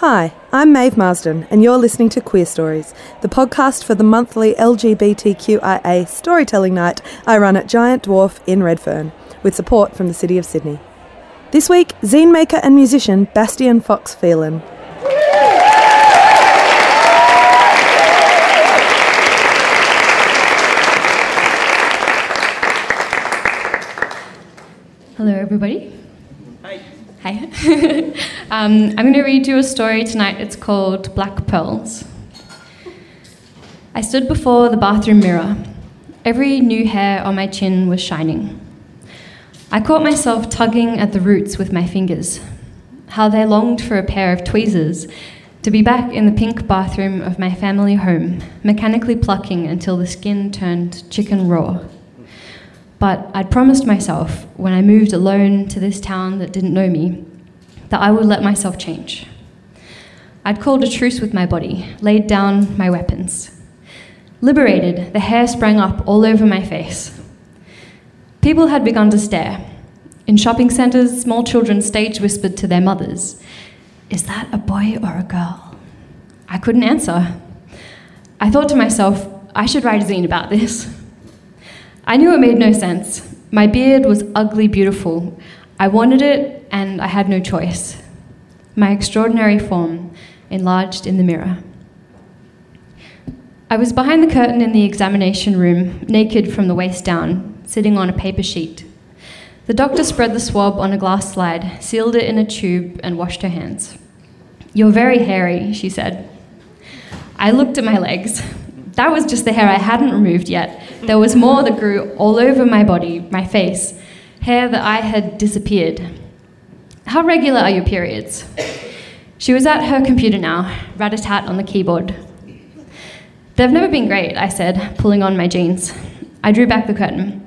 Hi, I'm Maeve Marsden, and you're listening to Queerstories, the podcast for the monthly LGBTQIA storytelling night I run at Giant Dwarf in Redfern, with support from the City of Sydney. This week, zine maker and musician Bastian Fox Phelan. Hello, everybody. Hi. Um, I'm going to read you a story tonight. It's called Black Pearls. I stood before the bathroom mirror. Every new hair on my chin was shining. I caught myself tugging at the roots with my fingers. How they longed for a pair of tweezers to be back in the pink bathroom of my family home, mechanically plucking until the skin turned chicken raw. But I'd promised myself when I moved alone to this town that didn't know me that I would let myself change. I'd called a truce with my body, laid down my weapons. Liberated, the hair sprang up all over my face. People had begun to stare. In shopping centres, small children stage whispered to their mothers, Is that a boy or a girl? I couldn't answer. I thought to myself, I should write a zine about this. I knew it made no sense. My beard was ugly beautiful. I wanted it, and I had no choice. My extraordinary form enlarged in the mirror. I was behind the curtain in the examination room, naked from the waist down, sitting on a paper sheet. The doctor spread the swab on a glass slide, sealed it in a tube, and washed her hands. You're very hairy, she said. I looked at my legs. That was just the hair I hadn't removed yet. There was more that grew all over my body, my face, hair that I had disappeared. How regular are your periods? She was at her computer now, rat a tat on the keyboard. They've never been great, I said, pulling on my jeans. I drew back the curtain.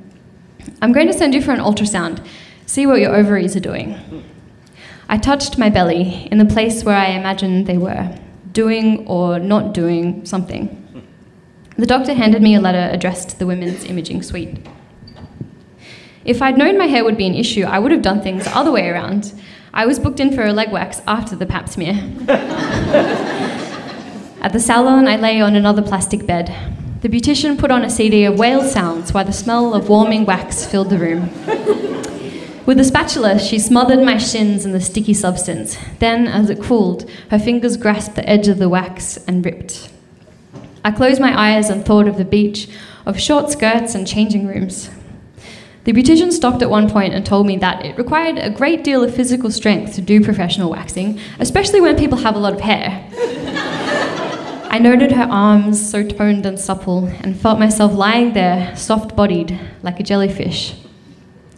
I'm going to send you for an ultrasound, see what your ovaries are doing. I touched my belly in the place where I imagined they were, doing or not doing something. The doctor handed me a letter addressed to the Women's Imaging Suite. If I'd known my hair would be an issue, I would have done things the other way around. I was booked in for a leg wax after the pap smear. At the salon, I lay on another plastic bed. The beautician put on a CD of whale sounds while the smell of warming wax filled the room. With a spatula, she smothered my shins in the sticky substance. Then, as it cooled, her fingers grasped the edge of the wax and ripped. I closed my eyes and thought of the beach, of short skirts and changing rooms. The beautician stopped at one point and told me that it required a great deal of physical strength to do professional waxing, especially when people have a lot of hair. I noted her arms, so toned and supple, and felt myself lying there, soft bodied, like a jellyfish.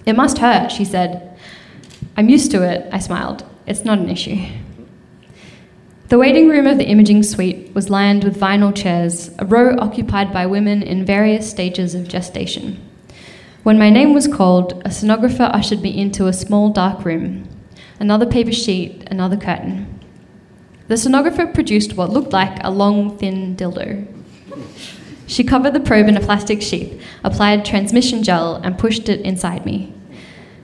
It must hurt, she said. I'm used to it, I smiled. It's not an issue. The waiting room of the imaging suite was lined with vinyl chairs, a row occupied by women in various stages of gestation. When my name was called, a sonographer ushered me into a small dark room. Another paper sheet, another curtain. The sonographer produced what looked like a long, thin dildo. She covered the probe in a plastic sheath, applied transmission gel, and pushed it inside me.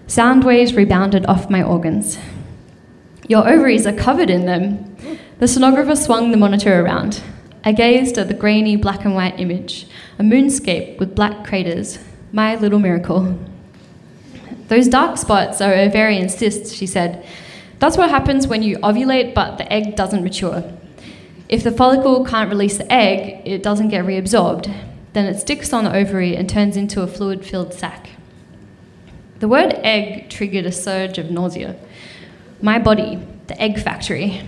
Sound waves rebounded off my organs. Your ovaries are covered in them, the sonographer swung the monitor around. I gazed at the grainy black and white image, a moonscape with black craters. My little miracle. Those dark spots are ovarian cysts, she said. That's what happens when you ovulate but the egg doesn't mature. If the follicle can't release the egg, it doesn't get reabsorbed. Then it sticks on the ovary and turns into a fluid filled sac. The word egg triggered a surge of nausea. My body, the egg factory,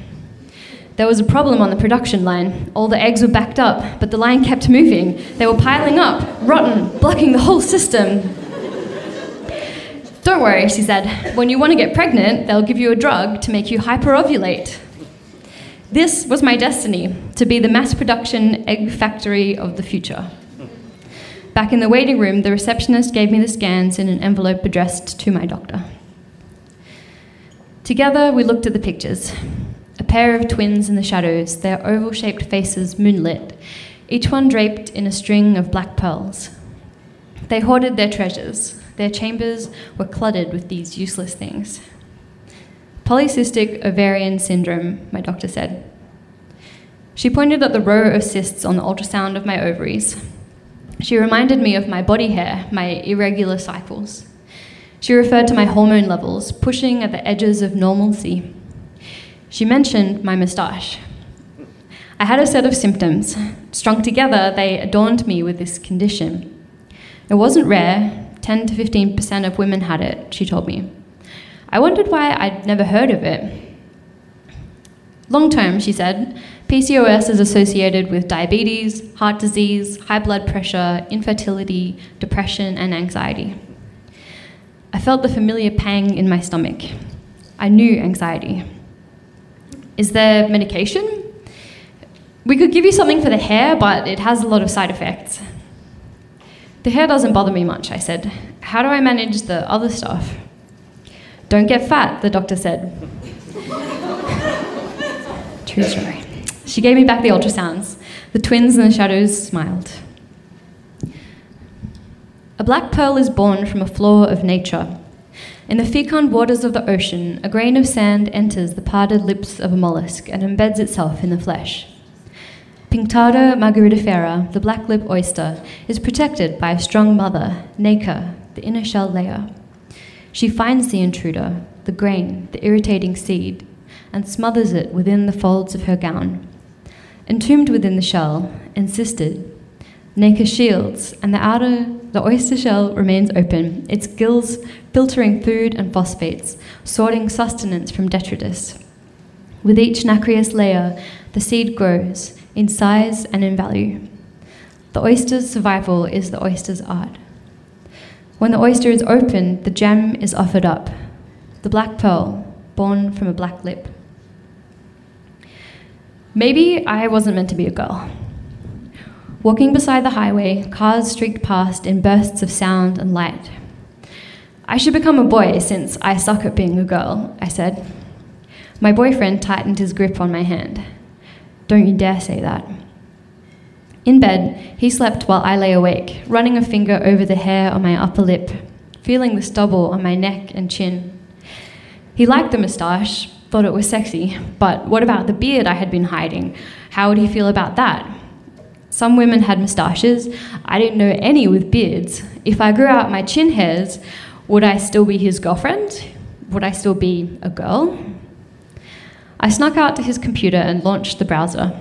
there was a problem on the production line. All the eggs were backed up, but the line kept moving. They were piling up, rotten, blocking the whole system. Don't worry, she said. When you want to get pregnant, they'll give you a drug to make you hyperovulate. This was my destiny to be the mass production egg factory of the future. Back in the waiting room, the receptionist gave me the scans in an envelope addressed to my doctor. Together, we looked at the pictures a pair of twins in the shadows, their oval shaped faces moonlit, each one draped in a string of black pearls. They hoarded their treasures, their chambers were cluttered with these useless things. Polycystic ovarian syndrome, my doctor said. She pointed at the row of cysts on the ultrasound of my ovaries. She reminded me of my body hair, my irregular cycles. She referred to my hormone levels, pushing at the edges of normalcy. She mentioned my moustache. I had a set of symptoms. Strung together, they adorned me with this condition. It wasn't rare, 10 to 15% of women had it, she told me. I wondered why I'd never heard of it. Long term, she said, PCOS is associated with diabetes, heart disease, high blood pressure, infertility, depression, and anxiety. I felt the familiar pang in my stomach. I knew anxiety. Is there medication? We could give you something for the hair, but it has a lot of side effects. The hair doesn't bother me much, I said. How do I manage the other stuff? Don't get fat, the doctor said. True story. She gave me back the ultrasounds. The twins in the shadows smiled. A black pearl is born from a flaw of nature. In the fecund waters of the ocean, a grain of sand enters the parted lips of a mollusk and embeds itself in the flesh. Pinctada margaritifera, the black lip oyster, is protected by a strong mother, nacre, the inner shell layer. She finds the intruder, the grain, the irritating seed, and smothers it within the folds of her gown. Entombed within the shell, encysted, nacre shields, and the outer, the oyster shell remains open, its gills filtering food and phosphates, sorting sustenance from detritus. With each nacreous layer, the seed grows, in size and in value. The oyster's survival is the oyster's art. When the oyster is opened, the gem is offered up, the black pearl, born from a black lip. Maybe I wasn't meant to be a girl. Walking beside the highway, cars streaked past in bursts of sound and light. I should become a boy since I suck at being a girl, I said. My boyfriend tightened his grip on my hand. Don't you dare say that. In bed, he slept while I lay awake, running a finger over the hair on my upper lip, feeling the stubble on my neck and chin. He liked the moustache, thought it was sexy, but what about the beard I had been hiding? How would he feel about that? Some women had moustaches. I didn't know any with beards. If I grew out my chin hairs, would I still be his girlfriend? Would I still be a girl? I snuck out to his computer and launched the browser.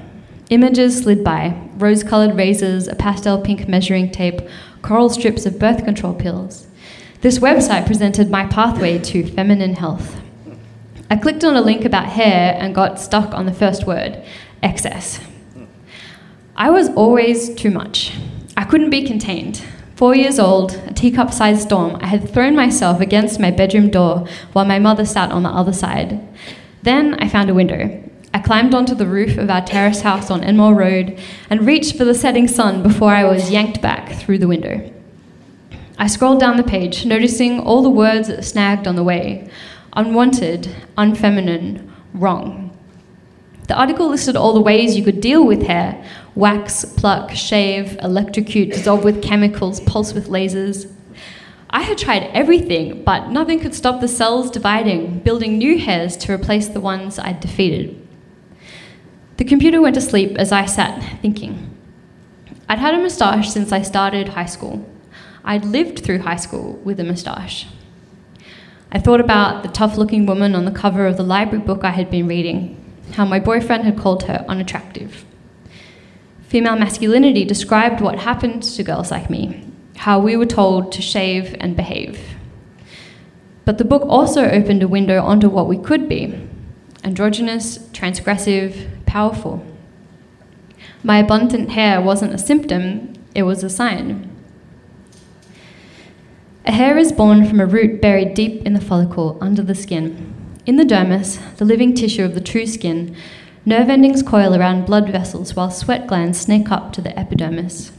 Images slid by rose colored razors, a pastel pink measuring tape, coral strips of birth control pills. This website presented my pathway to feminine health. I clicked on a link about hair and got stuck on the first word excess. I was always too much. I couldn't be contained. Four years old, a teacup sized storm, I had thrown myself against my bedroom door while my mother sat on the other side. Then I found a window. I climbed onto the roof of our terrace house on Enmore Road and reached for the setting sun before I was yanked back through the window. I scrolled down the page, noticing all the words that snagged on the way unwanted, unfeminine, wrong. The article listed all the ways you could deal with hair wax, pluck, shave, electrocute, dissolve with chemicals, pulse with lasers. I had tried everything, but nothing could stop the cells dividing, building new hairs to replace the ones I'd defeated. The computer went to sleep as I sat thinking. I'd had a moustache since I started high school. I'd lived through high school with a moustache. I thought about the tough looking woman on the cover of the library book I had been reading, how my boyfriend had called her unattractive. Female masculinity described what happened to girls like me, how we were told to shave and behave. But the book also opened a window onto what we could be androgynous, transgressive, powerful. My abundant hair wasn't a symptom, it was a sign. A hair is born from a root buried deep in the follicle under the skin. In the dermis, the living tissue of the true skin, nerve endings coil around blood vessels while sweat glands snake up to the epidermis.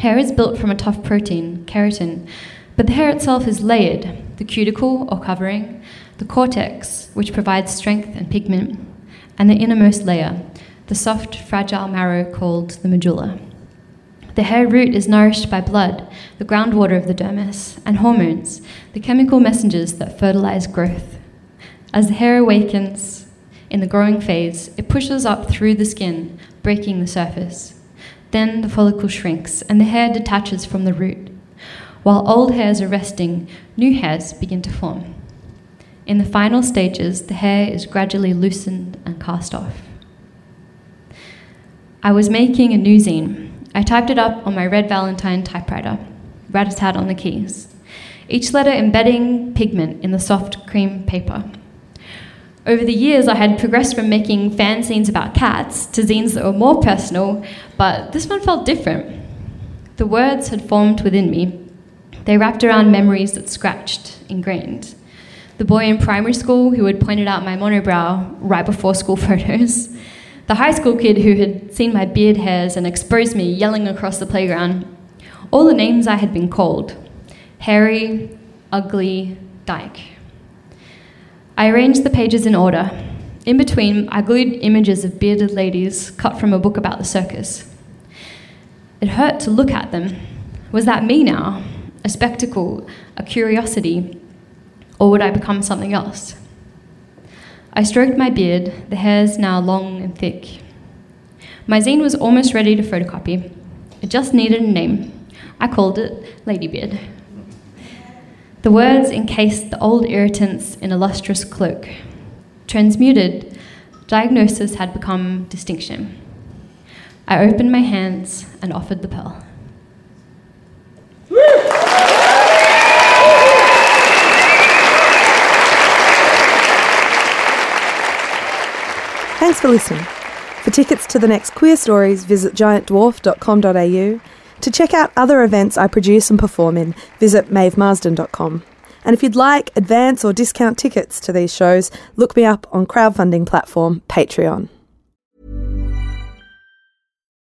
Hair is built from a tough protein, keratin, but the hair itself is layered the cuticle or covering, the cortex, which provides strength and pigment, and the innermost layer, the soft, fragile marrow called the medulla. The hair root is nourished by blood, the groundwater of the dermis, and hormones, the chemical messengers that fertilize growth. As the hair awakens in the growing phase, it pushes up through the skin, breaking the surface. Then the follicle shrinks and the hair detaches from the root. While old hairs are resting, new hairs begin to form. In the final stages, the hair is gradually loosened and cast off. I was making a new zine. I typed it up on my red Valentine typewriter, rat a tat on the keys, each letter embedding pigment in the soft cream paper. Over the years, I had progressed from making fanzines about cats to zines that were more personal, but this one felt different. The words had formed within me. They wrapped around memories that scratched, ingrained. The boy in primary school who had pointed out my monobrow right before school photos. The high school kid who had seen my beard hairs and exposed me yelling across the playground. All the names I had been called hairy, ugly, dyke. I arranged the pages in order. In between, I glued images of bearded ladies cut from a book about the circus. It hurt to look at them. Was that me now? A spectacle, a curiosity, or would I become something else? I stroked my beard, the hairs now long and thick. My zine was almost ready to photocopy. It just needed a name. I called it Ladybeard. The words encased the old irritants in a lustrous cloak. Transmuted, diagnosis had become distinction. I opened my hands and offered the pearl. Thanks for listening. For tickets to the next Queerstories, visit giantdwarf.com.au to check out other events I produce and perform in, visit maevemarsden.com. And if you'd like advance or discount tickets to these shows, look me up on crowdfunding platform Patreon.